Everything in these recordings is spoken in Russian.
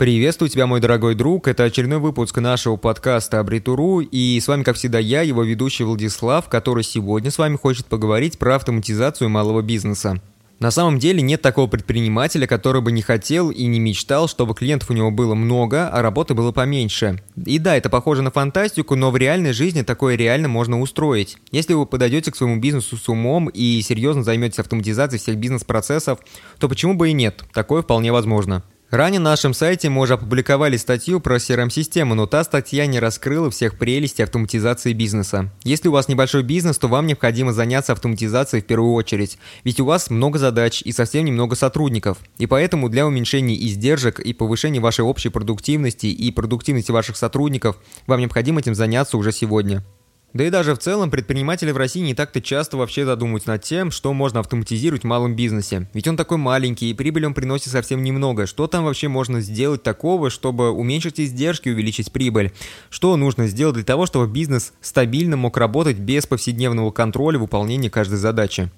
Приветствую тебя, мой дорогой друг. Это очередной выпуск нашего подкаста Абритуру. И с вами, как всегда, я, его ведущий Владислав, который сегодня с вами хочет поговорить про автоматизацию малого бизнеса. На самом деле нет такого предпринимателя, который бы не хотел и не мечтал, чтобы клиентов у него было много, а работы было поменьше. И да, это похоже на фантастику, но в реальной жизни такое реально можно устроить. Если вы подойдете к своему бизнесу с умом и серьезно займетесь автоматизацией всех бизнес-процессов, то почему бы и нет? Такое вполне возможно. Ранее на нашем сайте мы уже опубликовали статью про CRM-систему, но та статья не раскрыла всех прелестей автоматизации бизнеса. Если у вас небольшой бизнес, то вам необходимо заняться автоматизацией в первую очередь, ведь у вас много задач и совсем немного сотрудников. И поэтому для уменьшения издержек и повышения вашей общей продуктивности и продуктивности ваших сотрудников вам необходимо этим заняться уже сегодня. Да и даже в целом предприниматели в России не так-то часто вообще задумываются над тем, что можно автоматизировать в малом бизнесе. Ведь он такой маленький, и прибыль он приносит совсем немного. Что там вообще можно сделать такого, чтобы уменьшить издержки и увеличить прибыль? Что нужно сделать для того, чтобы бизнес стабильно мог работать без повседневного контроля выполнения каждой задачи?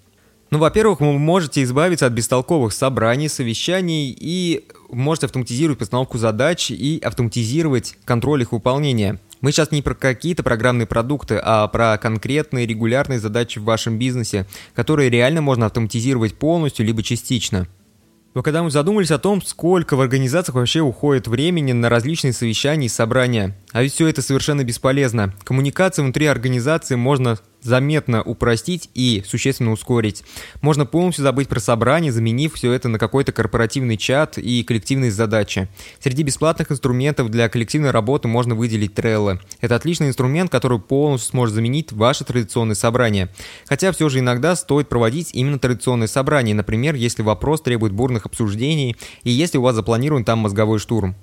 Ну, во-первых, вы можете избавиться от бестолковых собраний, совещаний и можете автоматизировать постановку задач и автоматизировать контроль их выполнения. Мы сейчас не про какие-то программные продукты, а про конкретные регулярные задачи в вашем бизнесе, которые реально можно автоматизировать полностью либо частично. Но когда мы задумались о том, сколько в организациях вообще уходит времени на различные совещания и собрания, а ведь все это совершенно бесполезно. Коммуникации внутри организации можно заметно упростить и существенно ускорить. Можно полностью забыть про собрание, заменив все это на какой-то корпоративный чат и коллективные задачи. Среди бесплатных инструментов для коллективной работы можно выделить Trello. Это отличный инструмент, который полностью сможет заменить ваши традиционные собрания. Хотя все же иногда стоит проводить именно традиционные собрания, например, если вопрос требует бурных обсуждений и если у вас запланирован там мозговой штурм.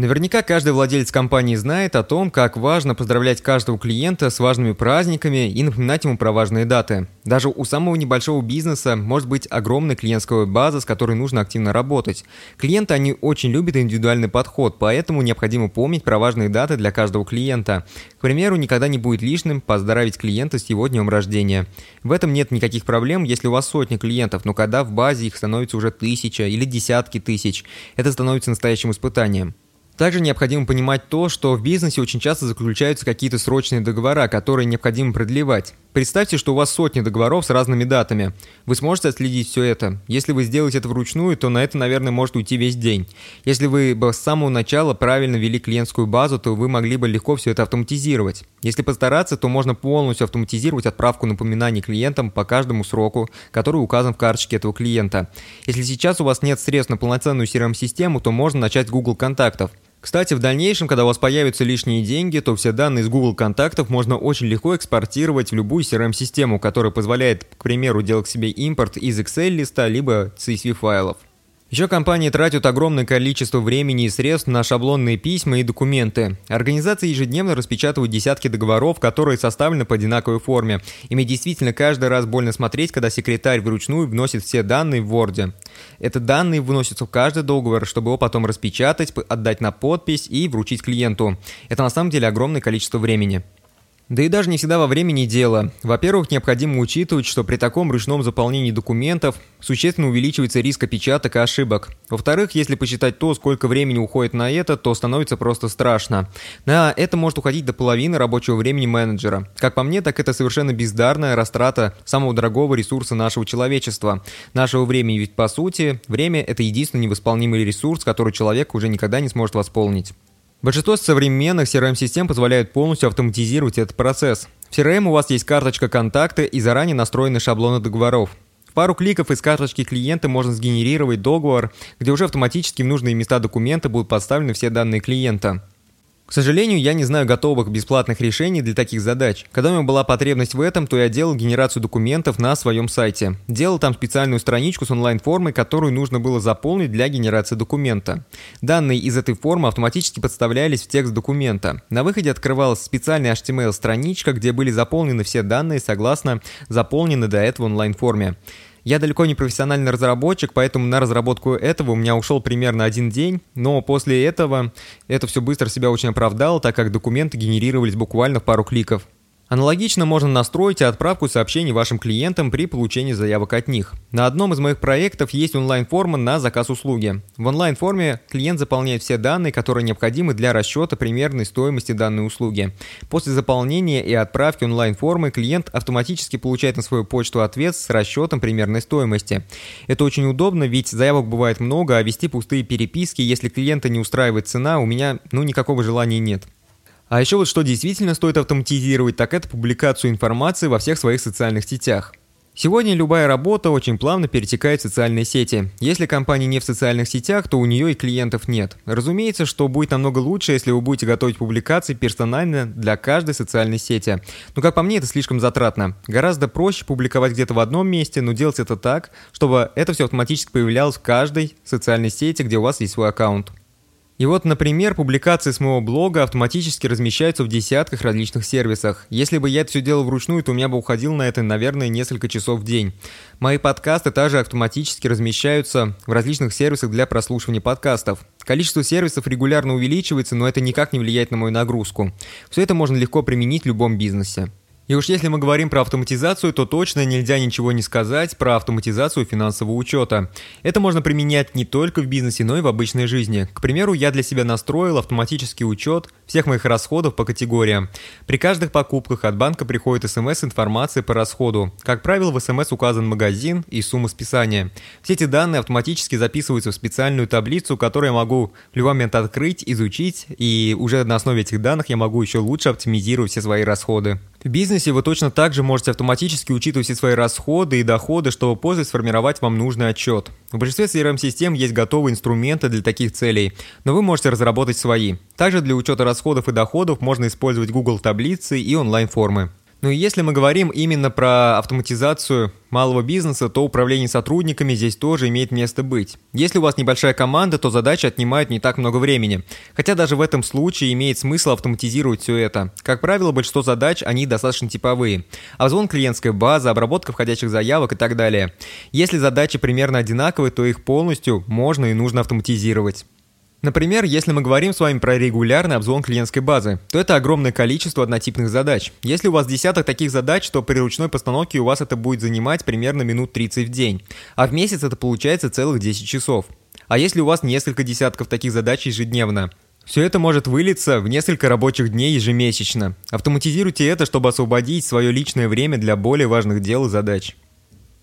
Наверняка каждый владелец компании знает о том, как важно поздравлять каждого клиента с важными праздниками и напоминать ему про важные даты. Даже у самого небольшого бизнеса может быть огромная клиентская база, с которой нужно активно работать. Клиенты, они очень любят индивидуальный подход, поэтому необходимо помнить про важные даты для каждого клиента. К примеру, никогда не будет лишним поздравить клиента с его днем рождения. В этом нет никаких проблем, если у вас сотни клиентов, но когда в базе их становится уже тысяча или десятки тысяч, это становится настоящим испытанием. Также необходимо понимать то, что в бизнесе очень часто заключаются какие-то срочные договора, которые необходимо продлевать. Представьте, что у вас сотни договоров с разными датами. Вы сможете отследить все это. Если вы сделаете это вручную, то на это, наверное, может уйти весь день. Если вы бы с самого начала правильно вели клиентскую базу, то вы могли бы легко все это автоматизировать. Если постараться, то можно полностью автоматизировать отправку напоминаний клиентам по каждому сроку, который указан в карточке этого клиента. Если сейчас у вас нет средств на полноценную CRM-систему, то можно начать с Google контактов. Кстати, в дальнейшем, когда у вас появятся лишние деньги, то все данные из Google контактов можно очень легко экспортировать в любую CRM-систему, которая позволяет, к примеру, делать себе импорт из Excel-листа либо CSV файлов. Еще компании тратят огромное количество времени и средств на шаблонные письма и документы. Организации ежедневно распечатывают десятки договоров, которые составлены по одинаковой форме. И действительно каждый раз больно смотреть, когда секретарь вручную вносит все данные в Word. Это данные вносятся в каждый договор, чтобы его потом распечатать, отдать на подпись и вручить клиенту. Это на самом деле огромное количество времени. Да и даже не всегда во времени дело. Во-первых, необходимо учитывать, что при таком ручном заполнении документов существенно увеличивается риск опечаток и ошибок. Во-вторых, если посчитать то, сколько времени уходит на это, то становится просто страшно. На это может уходить до половины рабочего времени менеджера. Как по мне, так это совершенно бездарная растрата самого дорогого ресурса нашего человечества. Нашего времени, ведь по сути, время – это единственный невосполнимый ресурс, который человек уже никогда не сможет восполнить. Большинство современных CRM-систем позволяют полностью автоматизировать этот процесс. В CRM у вас есть карточка контакты и заранее настроены шаблоны договоров. В пару кликов из карточки клиента можно сгенерировать договор, где уже автоматически в нужные места документа будут подставлены все данные клиента. К сожалению, я не знаю готовых бесплатных решений для таких задач. Когда у меня была потребность в этом, то я делал генерацию документов на своем сайте. Делал там специальную страничку с онлайн-формой, которую нужно было заполнить для генерации документа. Данные из этой формы автоматически подставлялись в текст документа. На выходе открывалась специальная HTML-страничка, где были заполнены все данные согласно заполненной до этого онлайн-форме. Я далеко не профессиональный разработчик, поэтому на разработку этого у меня ушел примерно один день, но после этого это все быстро себя очень оправдало, так как документы генерировались буквально в пару кликов. Аналогично можно настроить и отправку сообщений вашим клиентам при получении заявок от них. На одном из моих проектов есть онлайн-форма на заказ услуги. В онлайн-форме клиент заполняет все данные, которые необходимы для расчета примерной стоимости данной услуги. После заполнения и отправки онлайн-формы клиент автоматически получает на свою почту ответ с расчетом примерной стоимости. Это очень удобно, ведь заявок бывает много, а вести пустые переписки, если клиента не устраивает цена, у меня ну никакого желания нет. А еще вот что действительно стоит автоматизировать, так это публикацию информации во всех своих социальных сетях. Сегодня любая работа очень плавно перетекает в социальные сети. Если компания не в социальных сетях, то у нее и клиентов нет. Разумеется, что будет намного лучше, если вы будете готовить публикации персонально для каждой социальной сети. Но как по мне, это слишком затратно. Гораздо проще публиковать где-то в одном месте, но делать это так, чтобы это все автоматически появлялось в каждой социальной сети, где у вас есть свой аккаунт. И вот, например, публикации с моего блога автоматически размещаются в десятках различных сервисах. Если бы я это все делал вручную, то у меня бы уходил на это, наверное, несколько часов в день. Мои подкасты также автоматически размещаются в различных сервисах для прослушивания подкастов. Количество сервисов регулярно увеличивается, но это никак не влияет на мою нагрузку. Все это можно легко применить в любом бизнесе. И уж если мы говорим про автоматизацию, то точно нельзя ничего не сказать про автоматизацию финансового учета. Это можно применять не только в бизнесе, но и в обычной жизни. К примеру, я для себя настроил автоматический учет всех моих расходов по категориям. При каждых покупках от банка приходит смс-информация по расходу. Как правило, в смс указан магазин и сумма списания. Все эти данные автоматически записываются в специальную таблицу, которую я могу в любой момент открыть, изучить, и уже на основе этих данных я могу еще лучше оптимизировать все свои расходы. В бизнесе вы точно так же можете автоматически учитывать все свои расходы и доходы, чтобы позже сформировать вам нужный отчет. В большинстве CRM-систем есть готовые инструменты для таких целей, но вы можете разработать свои. Также для учета расходов и доходов можно использовать Google таблицы и онлайн-формы. Ну и если мы говорим именно про автоматизацию малого бизнеса, то управление сотрудниками здесь тоже имеет место быть. Если у вас небольшая команда, то задачи отнимают не так много времени. Хотя даже в этом случае имеет смысл автоматизировать все это. Как правило, большинство задач, они достаточно типовые. Обзвон клиентской базы, обработка входящих заявок и так далее. Если задачи примерно одинаковые, то их полностью можно и нужно автоматизировать. Например, если мы говорим с вами про регулярный обзвон клиентской базы, то это огромное количество однотипных задач. Если у вас десяток таких задач, то при ручной постановке у вас это будет занимать примерно минут 30 в день, а в месяц это получается целых 10 часов. А если у вас несколько десятков таких задач ежедневно, все это может вылиться в несколько рабочих дней ежемесячно. Автоматизируйте это, чтобы освободить свое личное время для более важных дел и задач.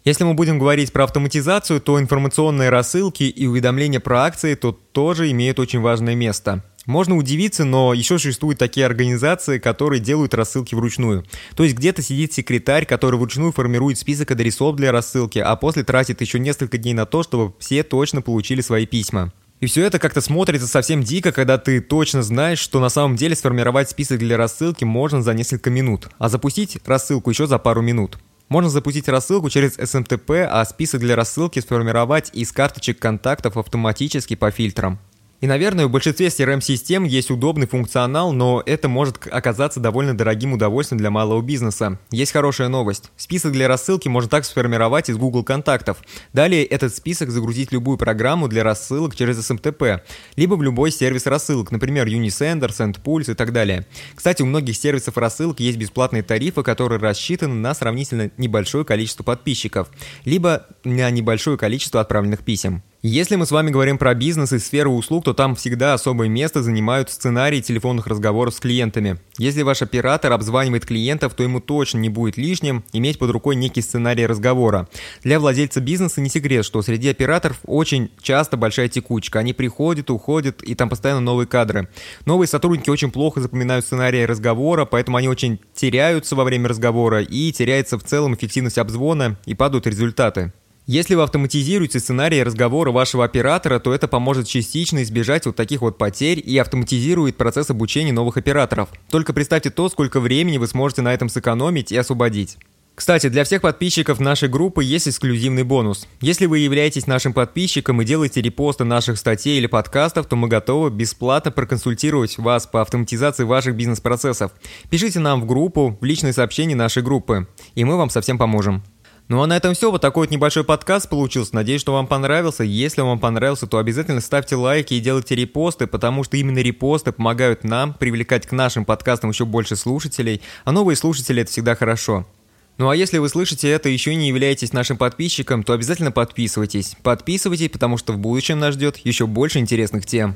Если мы будем говорить про автоматизацию, то информационные рассылки и уведомления про акции тут тоже имеют очень важное место. Можно удивиться, но еще существуют такие организации, которые делают рассылки вручную. То есть где-то сидит секретарь, который вручную формирует список адресов для рассылки, а после тратит еще несколько дней на то, чтобы все точно получили свои письма. И все это как-то смотрится совсем дико, когда ты точно знаешь, что на самом деле сформировать список для рассылки можно за несколько минут, а запустить рассылку еще за пару минут. Можно запустить рассылку через SMTP, а список для рассылки сформировать из карточек контактов автоматически по фильтрам. И, наверное, в большинстве CRM-систем есть удобный функционал, но это может оказаться довольно дорогим удовольствием для малого бизнеса. Есть хорошая новость. Список для рассылки можно так сформировать из Google контактов. Далее этот список загрузить любую программу для рассылок через SMTP, либо в любой сервис рассылок, например, Unisender, SendPulse и так далее. Кстати, у многих сервисов рассылок есть бесплатные тарифы, которые рассчитаны на сравнительно небольшое количество подписчиков, либо на небольшое количество отправленных писем. Если мы с вами говорим про бизнес и сферу услуг, то там всегда особое место занимают сценарии телефонных разговоров с клиентами. Если ваш оператор обзванивает клиентов, то ему точно не будет лишним иметь под рукой некий сценарий разговора. Для владельца бизнеса не секрет, что среди операторов очень часто большая текучка. Они приходят, уходят, и там постоянно новые кадры. Новые сотрудники очень плохо запоминают сценарии разговора, поэтому они очень теряются во время разговора и теряется в целом эффективность обзвона и падают результаты. Если вы автоматизируете сценарий разговора вашего оператора, то это поможет частично избежать вот таких вот потерь и автоматизирует процесс обучения новых операторов. Только представьте то, сколько времени вы сможете на этом сэкономить и освободить. Кстати, для всех подписчиков нашей группы есть эксклюзивный бонус. Если вы являетесь нашим подписчиком и делаете репосты наших статей или подкастов, то мы готовы бесплатно проконсультировать вас по автоматизации ваших бизнес-процессов. Пишите нам в группу, в личные сообщения нашей группы, и мы вам совсем поможем. Ну а на этом все. Вот такой вот небольшой подкаст получился. Надеюсь, что вам понравился. Если вам понравился, то обязательно ставьте лайки и делайте репосты, потому что именно репосты помогают нам привлекать к нашим подкастам еще больше слушателей. А новые слушатели это всегда хорошо. Ну а если вы слышите это и еще не являетесь нашим подписчиком, то обязательно подписывайтесь. Подписывайтесь, потому что в будущем нас ждет еще больше интересных тем.